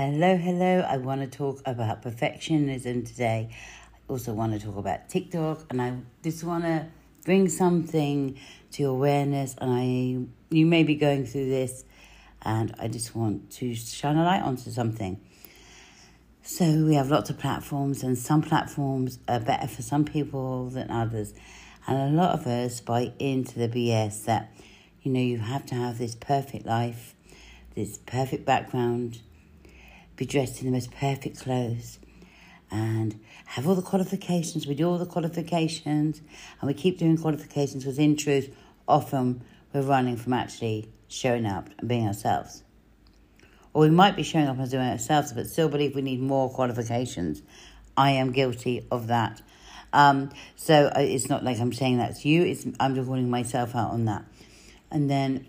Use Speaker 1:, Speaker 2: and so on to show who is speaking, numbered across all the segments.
Speaker 1: Hello, hello. I want to talk about perfectionism today. I also want to talk about TikTok, and I just want to bring something to your awareness. I, you may be going through this, and I just want to shine a light onto something. So we have lots of platforms, and some platforms are better for some people than others, and a lot of us buy into the BS that you know you have to have this perfect life, this perfect background be dressed in the most perfect clothes and have all the qualifications. We do all the qualifications and we keep doing qualifications because, in truth, often we're running from actually showing up and being ourselves. Or we might be showing up and doing ourselves, but still believe we need more qualifications. I am guilty of that. Um, so uh, it's not like I'm saying that's you, it's, I'm just calling myself out on that. And then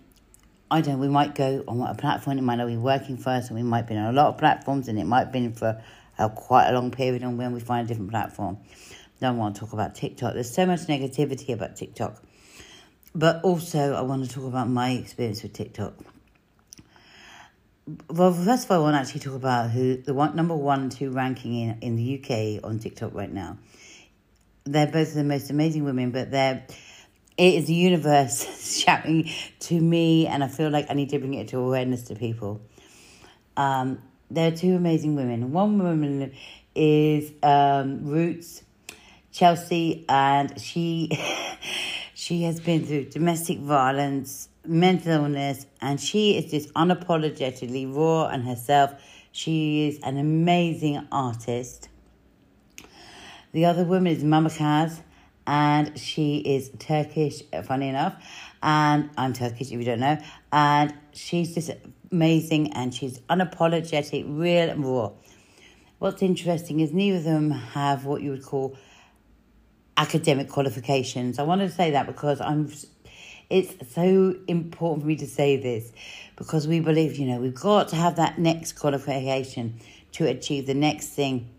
Speaker 1: I don't know, we might go on a platform, it might not be working for us, and we might be on a lot of platforms, and it might have been for a, quite a long period, and when we find a different platform. Don't want to talk about TikTok. There's so much negativity about TikTok. But also, I want to talk about my experience with TikTok. Well, first of all, I want to actually talk about who the one, number one and two ranking in, in the UK on TikTok right now. They're both the most amazing women, but they're it is the universe shouting to me, and I feel like I need to bring it to awareness to people. Um, there are two amazing women. One woman is um, Roots Chelsea, and she she has been through domestic violence, mental illness, and she is just unapologetically raw and herself. She is an amazing artist. The other woman is Mama Kaz and she is Turkish, funny enough. And I'm Turkish, if you don't know. And she's just amazing and she's unapologetic, real and raw. What's interesting is neither of them have what you would call academic qualifications. I wanted to say that because I'm it's so important for me to say this because we believe, you know, we've got to have that next qualification to achieve the next thing.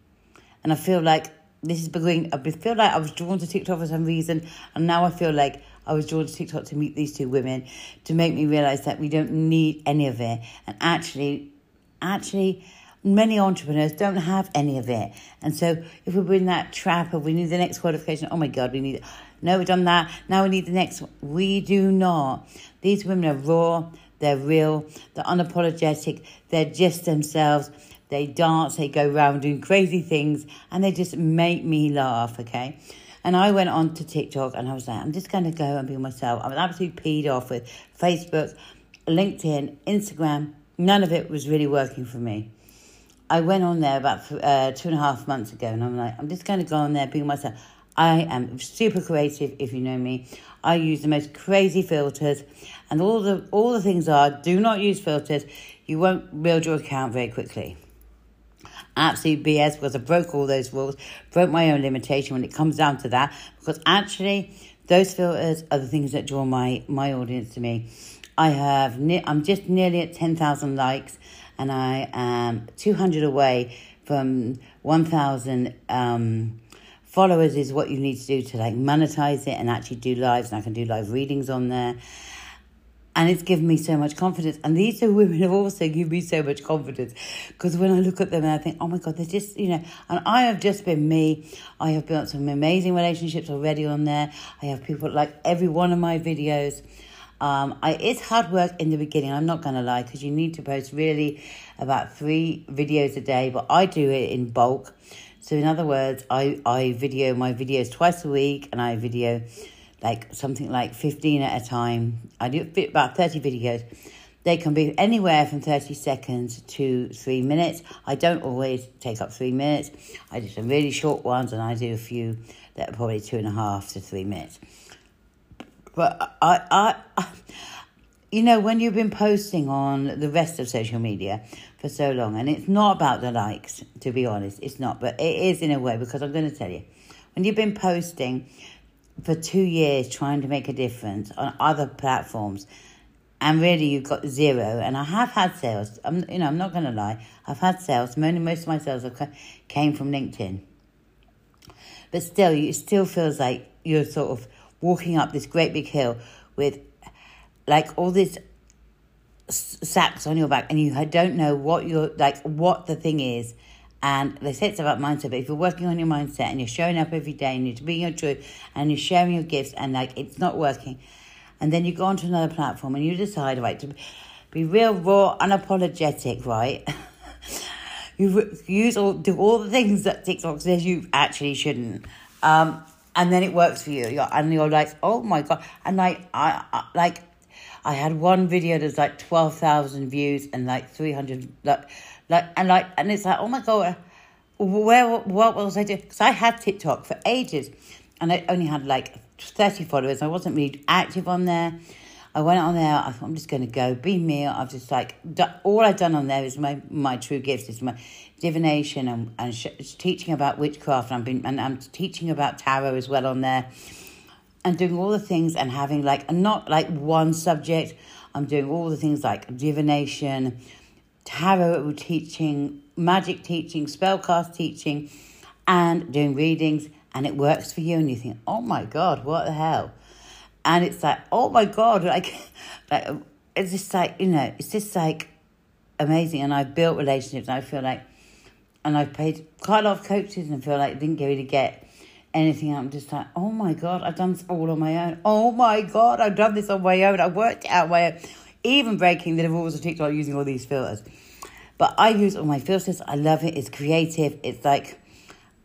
Speaker 1: And I feel like this is beginning. I feel like I was drawn to TikTok for some reason, and now I feel like I was drawn to TikTok to meet these two women to make me realize that we don't need any of it, and actually, actually. Many entrepreneurs don't have any of it. And so if we're in that trap of we need the next qualification, oh my God, we need, it. no, we've done that. Now we need the next. We do not. These women are raw, they're real, they're unapologetic, they're just themselves they dance, they go around doing crazy things, and they just make me laugh, okay? And I went on to TikTok and I was like, I'm just going to go and be myself. I was absolutely peed off with Facebook, LinkedIn, Instagram. None of it was really working for me. I went on there about uh, two and a half months ago and I'm like, I'm just going to go on there, be myself. I am super creative, if you know me. I use the most crazy filters, and all the all the things are do not use filters. You won't build your account very quickly absolute BS because I broke all those rules, broke my own limitation when it comes down to that. Because actually, those filters are the things that draw my my audience to me. I have ne- I'm just nearly at ten thousand likes, and I am two hundred away from one thousand. Um, followers is what you need to do to like monetize it and actually do lives and I can do live readings on there and it's given me so much confidence. And these two women have also given me so much confidence because when I look at them and I think, oh my God, they're just, you know, and I have just been me. I have built some amazing relationships already on there. I have people like every one of my videos. Um, I, it's hard work in the beginning, I'm not going to lie, because you need to post really about three videos a day, but I do it in bulk. So, in other words, I, I video my videos twice a week and I video like something like 15 at a time. I do about 30 videos. They can be anywhere from 30 seconds to three minutes. I don't always take up three minutes. I do some really short ones and I do a few that are probably two and a half to three minutes. But I, I, you know, when you've been posting on the rest of social media for so long, and it's not about the likes, to be honest, it's not, but it is in a way because I'm going to tell you, when you've been posting for two years trying to make a difference on other platforms. And really you've got zero. And i have had sales. I'm you know i'm not going to lie. I've had sales. Most of my sales came from linkedin. But still it still feels like you're sort of walking up this great big hill with like all this sacks on your back. And you don't know what you're like what the thing is and they say it's about mindset but if you're working on your mindset and you're showing up every day and you're being your truth and you're sharing your gifts and like it's not working and then you go onto another platform and you decide right to be real raw unapologetic right? You use all do all the things that tiktok says you actually shouldn't. Um and then it works for you. You're, and you're like oh my god. And like I, I like I had one video that's like 12,000 views and like 300, like, like, and like, and it's like, oh my God, where, what was I doing? Because I had TikTok for ages and I only had like 30 followers. I wasn't really active on there. I went on there. I thought I'm just going to go be me. I've just like all I've done on there is my my true gifts is my divination and and sh- teaching about witchcraft. And I've been and I'm teaching about tarot as well on there and doing all the things and having like not like one subject. I'm doing all the things like divination, tarot teaching, magic teaching, spellcast teaching, and doing readings. And it works for you, and you think, oh my god, what the hell? And it's like, oh my god, like, like it's just like you know, it's just like amazing. And I've built relationships. And I feel like, and I've paid quite a lot of coaches, and feel like I didn't really get anything. I'm just like, oh my God, I've done this all on my own. Oh my God, I've done this on my own. I worked out my own. Even breaking the rules of TikTok using all these filters. But I use all my filters. I love it. It's creative. It's like,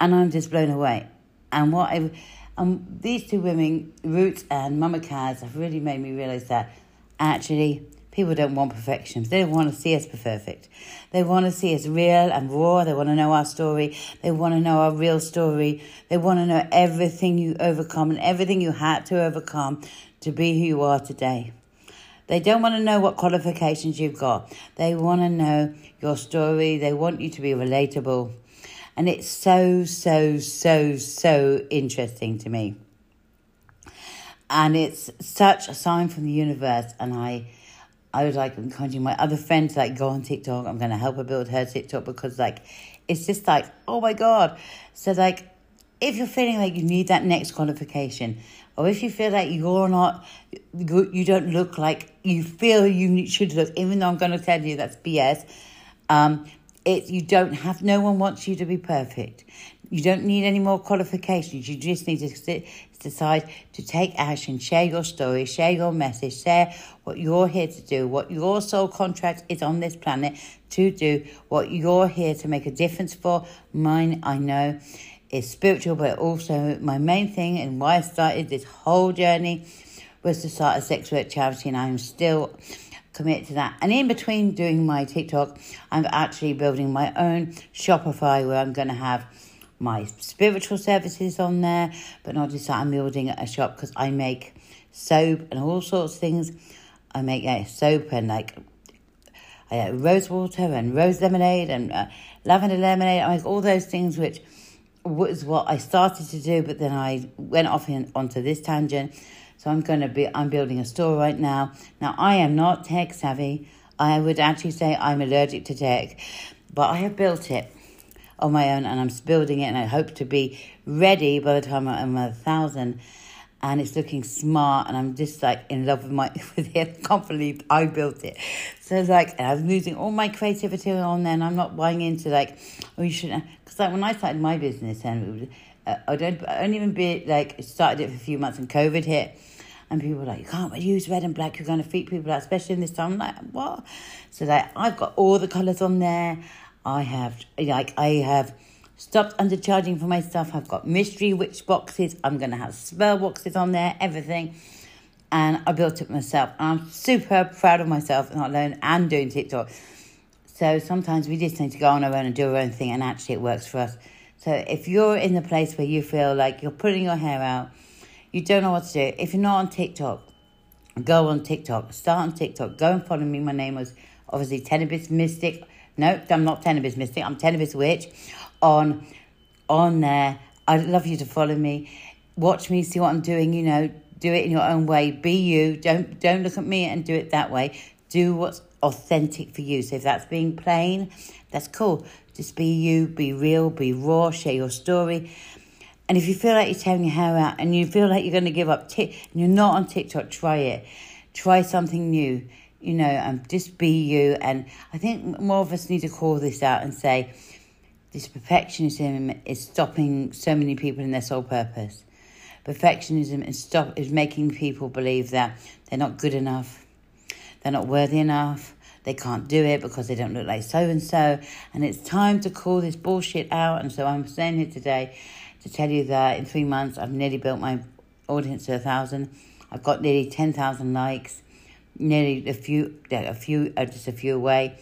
Speaker 1: and I'm just blown away. And what I, um, these two women, Roots and Mama Kaz, have really made me realize that actually People don't want perfection. They don't want to see us perfect. They want to see us real and raw. They want to know our story. They want to know our real story. They want to know everything you overcome and everything you had to overcome to be who you are today. They don't want to know what qualifications you've got. They want to know your story. They want you to be relatable. And it's so, so, so, so interesting to me. And it's such a sign from the universe. And I I was like encouraging my other friends like go on TikTok. I'm gonna help her build her TikTok because like it's just like oh my god. So like if you're feeling like you need that next qualification, or if you feel like you're not, you don't look like you feel you should look, even though I'm going to tell you that's BS. Um, it you don't have. No one wants you to be perfect. You don't need any more qualifications. You just need to sit, decide to take action, share your story, share your message, share what you're here to do, what your soul contract is on this planet to do, what you're here to make a difference for. Mine, I know, is spiritual, but also my main thing and why I started this whole journey was to start a sex work charity, and I'm still committed to that. And in between doing my TikTok, I'm actually building my own Shopify where I'm going to have my spiritual services on there, but not just that I'm building a shop because I make soap and all sorts of things. I make yeah, soap and like uh, rose water and rose lemonade and uh, lavender lemonade. I make all those things, which was what I started to do, but then I went off in, onto this tangent. So I'm going to be I'm building a store right now. Now I am not tech savvy. I would actually say I'm allergic to tech, but I have built it on my own and I'm building it and I hope to be ready by the time I'm a thousand and it's looking smart and I'm just like in love with my with it. I can't believe I built it. So it's like I'm losing all my creativity on there and I'm not buying into like oh you shouldn't because like when I started my business and uh, I don't I only even be like started it for a few months and COVID hit and people were like, you can't use red and black, you're going to freak people out, especially in this time. I'm like, what? So like, I've got all the colours on there. I have like I have stopped undercharging for my stuff. I've got mystery witch boxes. I'm gonna have spell boxes on there, everything. And I built it myself. And I'm super proud of myself, not alone, and doing TikTok. So sometimes we just need to go on our own and do our own thing, and actually it works for us. So if you're in the place where you feel like you're pulling your hair out, you don't know what to do. If you're not on TikTok, go on TikTok. Start on TikTok. Go and follow me. My name was obviously Tenebris Mystic no, I'm not ten of Tenebris Mystic. I'm Tenebris Witch on on there. I'd love you to follow me. Watch me, see what I'm doing, you know, do it in your own way. Be you. Don't don't look at me and do it that way. Do what's authentic for you. So if that's being plain, that's cool. Just be you, be real, be raw, share your story. And if you feel like you're tearing your hair out and you feel like you're going to give up, t- and you're not on TikTok, try it. Try something new you know, um, just be you. And I think more of us need to call this out and say, this perfectionism is stopping so many people in their sole purpose. Perfectionism is stop is making people believe that they're not good enough, they're not worthy enough, they can't do it because they don't look like so and so. And it's time to call this bullshit out. And so I'm saying here today to tell you that in three months I've nearly built my audience to a thousand. I've got nearly ten thousand likes, nearly a few, a few, uh, just a few away.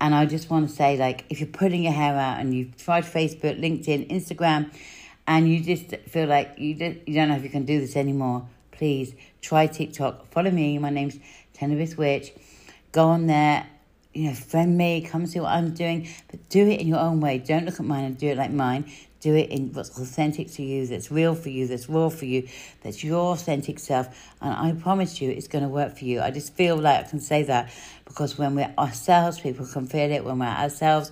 Speaker 1: And I just want to say, like, if you're putting your hair out and you've tried Facebook, LinkedIn, Instagram, and you just feel like you don't, you don't know if you can do this anymore, please try TikTok. Follow me. My name's Tenebris Witch. Go on there, you know, friend me, come see what I'm doing, but do it in your own way. Don't look at mine and do it like mine. Do it in what's authentic to you, that's real for you, that's raw for you, that's your authentic self. And I promise you, it's going to work for you. I just feel like I can say that because when we're ourselves, people can feel it. When we're ourselves,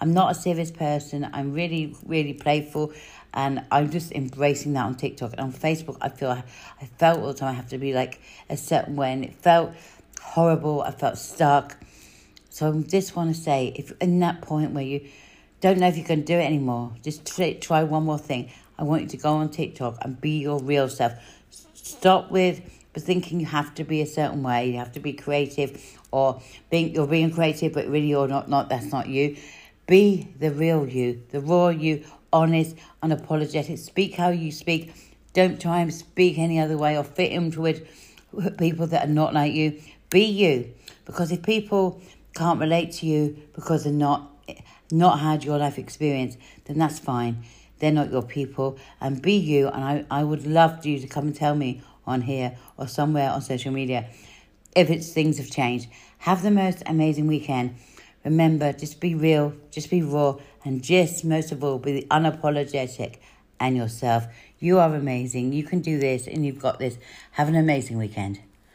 Speaker 1: I'm not a serious person. I'm really, really playful and I'm just embracing that on TikTok and on Facebook. I feel I, I felt all the time I have to be like a certain way, and it felt horrible. I felt stuck. So I just want to say, if in that point where you don't know if you can do it anymore, just try, try one more thing. I want you to go on TikTok and be your real self. Stop with thinking you have to be a certain way. You have to be creative, or being you're being creative, but really you're not. Not that's not you. Be the real you, the raw you, honest, unapologetic. Speak how you speak. Don't try and speak any other way or fit into with people that are not like you. Be you, because if people can't relate to you because they're not not had your life experience, then that's fine. They're not your people, and be you. And I, I would love you to come and tell me on here or somewhere on social media if it's things have changed. Have the most amazing weekend. Remember, just be real, just be raw, and just most of all, be unapologetic and yourself. You are amazing. You can do this, and you've got this. Have an amazing weekend.